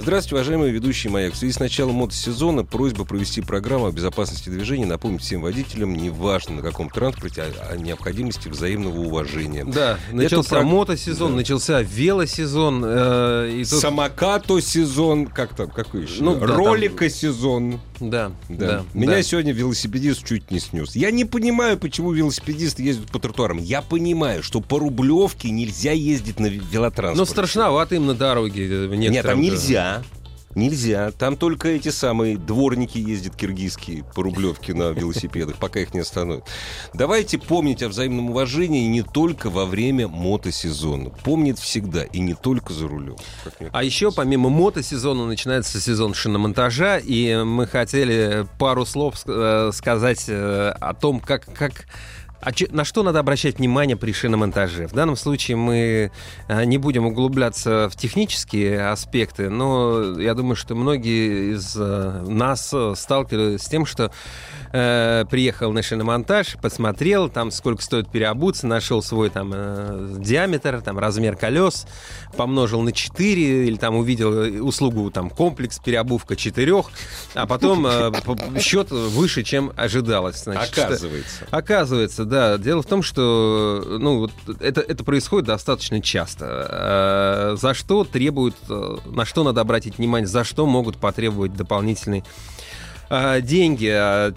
S1: Здравствуйте, уважаемые ведущие «Маяк». В связи с началом мотосезона просьба провести программу о безопасности движения, напомнить всем водителям, неважно на каком транспорте, о, о необходимости взаимного уважения.
S2: Да, начался
S1: прог-
S2: мотосезон,
S1: Да.
S2: начался велосезон. э, и тут-
S1: Самокато сезон, как там, какой еще?
S2: Ну, да,
S1: Ролика сезон.
S2: Да,
S1: Да.
S2: да.
S1: Меня
S2: да.
S1: сегодня велосипедист чуть не снес. Я не понимаю, почему велосипедисты ездят по тротуарам. Я понимаю, что по Рублевке нельзя ездить на велотранспорте.
S2: Ну, страшновато им на дороге. э,
S1: Нет, там нельзя. Нельзя. Там только эти самые дворники ездят киргизские по Рублевке на велосипедах, пока их не остановят. Давайте помнить о взаимном уважении не только во время мотосезона. Помнит всегда и не только за рулем.
S2: А еще помимо мотосезона начинается сезон шиномонтажа, и мы хотели пару слов э, сказать э, о том, как, как а че- на что надо обращать внимание при шиномонтаже? В данном случае мы э, не будем углубляться в технические аспекты, но я думаю, что многие из э, нас э, сталкивались с тем, что э, приехал на шиномонтаж, посмотрел, там сколько стоит переобуться, нашел свой там э, диаметр, там размер колес, помножил на 4 или там увидел услугу там комплекс переобувка 4, а потом э, счет выше, чем ожидалось. Значит, что-
S1: Оказывается.
S2: Оказывается, да. Дело в том, что ну, вот это, это происходит достаточно часто. Э, За что требуют, э, на что надо обратить внимание, за что могут потребовать дополнительные э, деньги. А,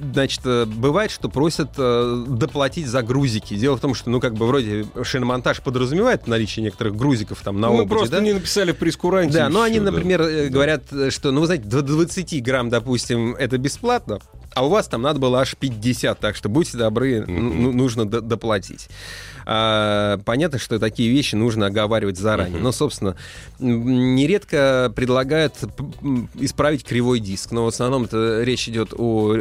S2: Значит, э, бывает, что просят э, доплатить за грузики. Дело в том, что, ну, как бы вроде шиномонтаж подразумевает наличие некоторых грузиков там на
S1: Мы
S2: обуви,
S1: просто
S2: да?
S1: не написали прескуранте.
S2: Да, но они,
S1: да.
S2: например, э,
S1: Да.
S2: говорят, что, ну, вы знаете, до 20 грамм, допустим, это бесплатно, а у вас там надо было аж 50, так что будьте добры, ну, ну, нужно доплатить. А, понятно, что такие вещи нужно оговаривать заранее. Но, собственно, нередко предлагают исправить кривой диск. Но в основном это речь идет о,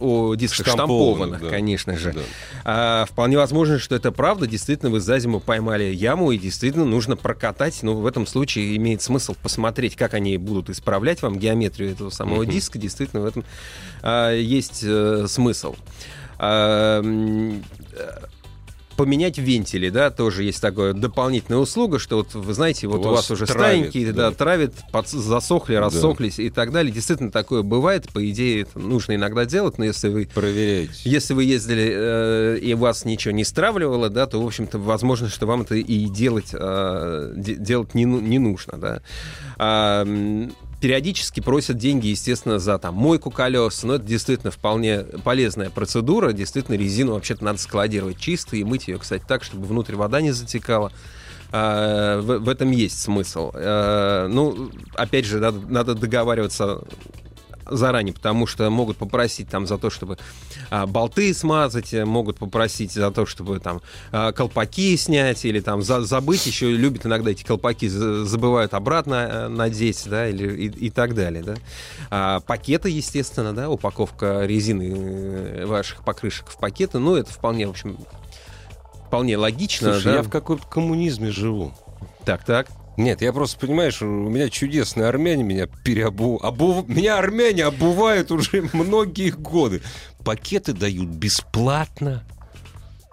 S2: о дисках
S1: Штампованных,
S2: штампованных,
S1: да.
S2: конечно же.
S1: Да.
S2: А, вполне возможно, что это правда. Действительно, вы за зиму поймали яму, и действительно нужно прокатать. Но в этом случае имеет смысл посмотреть, как они будут исправлять вам геометрию этого самого диска. Действительно, в этом а, есть э, смысл. А, Поменять вентили, да, тоже есть такая дополнительная услуга, что вот вы знаете, вот
S1: У
S2: у
S1: вас
S2: вас уже
S1: травит,
S2: старенькие,
S1: да.
S2: да, травят, подс- засохли, рассохлись и так далее. Действительно, такое бывает. По идее, это нужно иногда делать, но если вы
S1: Проверяйте.
S2: если вы ездили э, и вас ничего не стравливало, да, то, в общем-то, возможно, что вам это и делать, э, де- делать не, ну- не нужно, да. А, периодически просят деньги, естественно, за там мойку колес, но это действительно вполне полезная процедура. Действительно, резину вообще-то надо складировать чисто и мыть ее, кстати, так, чтобы внутрь вода не затекала. А, в, этом есть смысл. А, ну, опять же, надо договариваться заранее, потому что могут попросить там за то, чтобы а, болты смазать, э, могут попросить за то, чтобы там а, колпаки снять или там за- забыть. Еще любят иногда эти колпаки за- забывают обратно э, надеть, да, или и, и так далее, да. А, пакеты, естественно, да, упаковка резины э, ваших покрышек в пакеты, ну это вполне, в общем, вполне логично,
S1: Слушай,
S2: да.
S1: я в каком-то коммунизме живу.
S2: Так, так.
S1: Нет, я просто, понимаешь, у меня чудесные армяне меня переобу... обув- Меня армяне обувают уже многие годы. Пакеты дают бесплатно.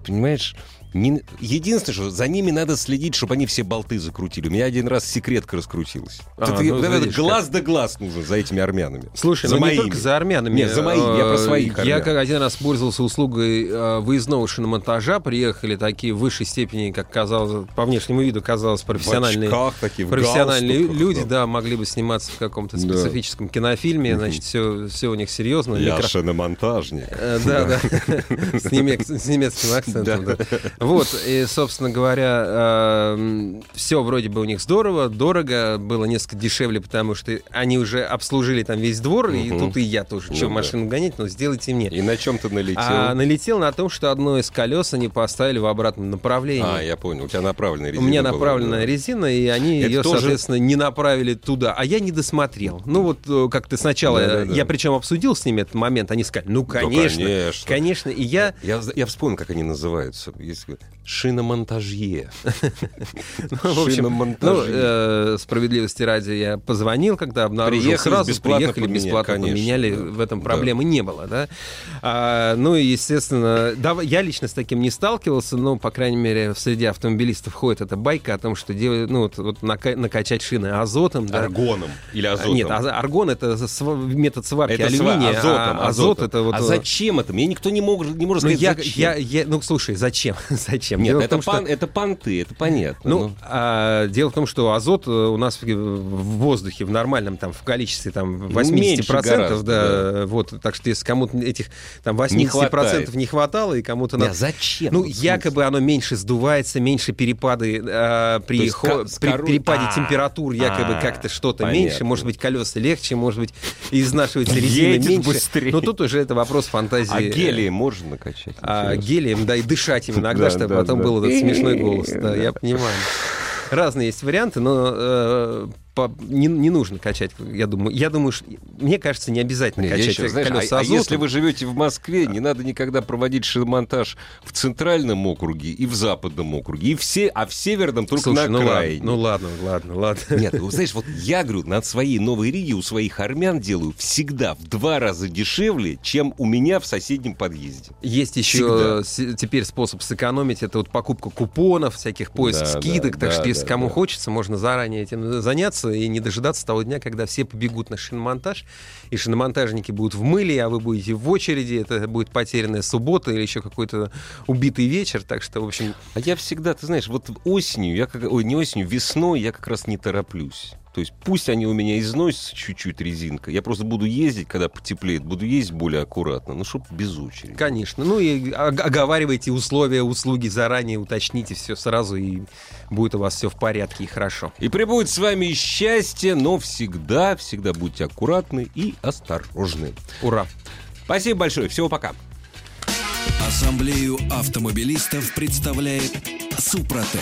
S1: Понимаешь? Не- Единственное, что за ними надо следить, чтобы они все болты закрутили. У меня один раз секретка раскрутилась.
S2: А,
S1: Это-
S2: ну,
S1: вот это
S2: видишь,
S1: глаз да глаз нужен за этими армянами.
S2: Слушай,
S1: За
S2: ну
S1: моими.
S2: не только за армянами.
S1: Нет, за моими, я про
S2: Э,
S1: своих
S2: Я как один раз пользовался услугой э, выездного шиномонтажа. Приехали такие в высшей степени, как казалось, по внешнему виду казалось, профессиональные,
S1: очках такие,
S2: профессиональные люди,
S1: да.
S2: да, могли бы сниматься в каком-то
S1: Да.
S2: специфическом кинофильме. Значит, все, все у них серьезно.
S1: Я
S2: Микро-
S1: шиномонтажник.
S2: Э, Да, да. С немецким акцентом, да. Вот, и, собственно говоря, все вроде бы у них здорово, дорого, было несколько дешевле, потому что они уже обслужили там весь двор, и тут и я тоже.
S1: Ну
S2: Что,
S1: да.
S2: машину гонять? Ну, сделайте мне.
S1: И на чем ты налетел?
S2: А налетел на том, что одно из колес они поставили в обратном направлении.
S1: А, я понял. У тебя направленная
S2: У
S1: резина
S2: меня
S1: была,
S2: направленная резина, и они ее, соответственно, не направили туда. А я не досмотрел. Ну вот э, как ты сначала,
S1: Да-да-да.
S2: я причем обсудил с ними этот момент, они сказали, ну
S1: Да,
S2: конечно,
S1: конечно.
S2: И я,
S1: Я, вспомнил, как они называются. Такое шиномонтажье.
S2: ну, ну,
S1: Шиномонтажье.
S2: э, справедливости ради, я позвонил, когда обнаружил сразу, приехали, бесплатно поменяли, в этом проблемы не было. А, ну и, естественно, я лично с таким не сталкивался, но, по крайней мере, среди автомобилистов ходит эта байка о том, что делают, ну, вот, накачать шины азотом.
S1: Аргоном или
S2: А,
S1: азотом.
S2: Нет, а- аргон это метод сварки алюминия,
S1: азотом,
S2: азот это вот.
S1: А
S2: э,
S1: зачем это? Мне никто не, может
S2: ну,
S1: сказать, зачем.
S2: ну, слушай, зачем? Зачем.
S1: Нет,
S2: Дело
S1: это,
S2: том, что-
S1: пан- это понты, это понятно.
S2: Ну, а, дело в том, что азот э, у нас в в воздухе в нормальном там в количестве там 80%,
S1: меньше гораздо,
S2: да, вот, так что если кому-то этих там 80%
S1: Не
S2: не,
S1: хватает.
S2: не хватало и кому-то надо...
S1: зачем?
S2: Ну, якобы оно меньше сдувается, меньше перепады э, при, хо- при перепаде
S1: А,
S2: температур, якобы
S1: а,
S2: как-то что-то меньше, может быть, колеса легче, может быть, изнашивается резина меньше.
S1: быстрее.
S2: Но тут уже это вопрос фантазии.
S1: А гелием можно накачать?
S2: А, гелием, да, и дышать им иногда,
S1: Да,
S2: чтобы
S1: да,
S2: потом
S1: да.
S2: был этот смешной голос. Да,
S1: Да.
S2: я понимаю. Разные есть варианты, но э, по- не, не нужно качать, я думаю. Я думаю, что, мне кажется, не обязательно
S1: Не,
S2: качать
S1: еще, знаешь,
S2: колеса
S1: а, а если вы живете в Москве, не надо никогда проводить шиномонтаж в центральном округе и в западном округе, и все, а в северном только
S2: Слушай,
S1: на
S2: ну ладно,
S1: окраине.
S2: ну ладно, ладно, ладно.
S1: Нет, ну, знаешь, вот я говорю, над своей Новой Риге у своих армян делаю всегда в два раза дешевле, чем у меня в соседнем подъезде.
S2: Есть еще с- теперь способ сэкономить, это вот покупка купонов, всяких поиск
S1: Да,
S2: скидок,
S1: да,
S2: так
S1: да,
S2: что если
S1: да,
S2: кому
S1: да.
S2: хочется, можно заранее этим заняться и не дожидаться того дня, когда все побегут на шиномонтаж, и шиномонтажники будут в мыле, а вы будете в очереди, это будет потерянная суббота или еще какой-то убитый вечер, так что, в общем,
S1: А я всегда, ты знаешь, вот осенью, я как, ой, не осенью, весной я как раз не тороплюсь. То есть пусть они у меня износятся чуть-чуть резинка, я просто буду ездить, когда потеплеет, буду ездить более аккуратно, ну, чтобы без очереди.
S2: конечно. Ну и ог- оговаривайте условия услуги заранее, уточните все сразу, и будет у вас все в порядке и хорошо.
S1: И прибудет с вами счастье, но всегда, всегда будьте аккуратны и осторожны.
S2: Ура!
S1: Спасибо большое, всего пока.
S6: Ассамблею автомобилистов представляет Супротек.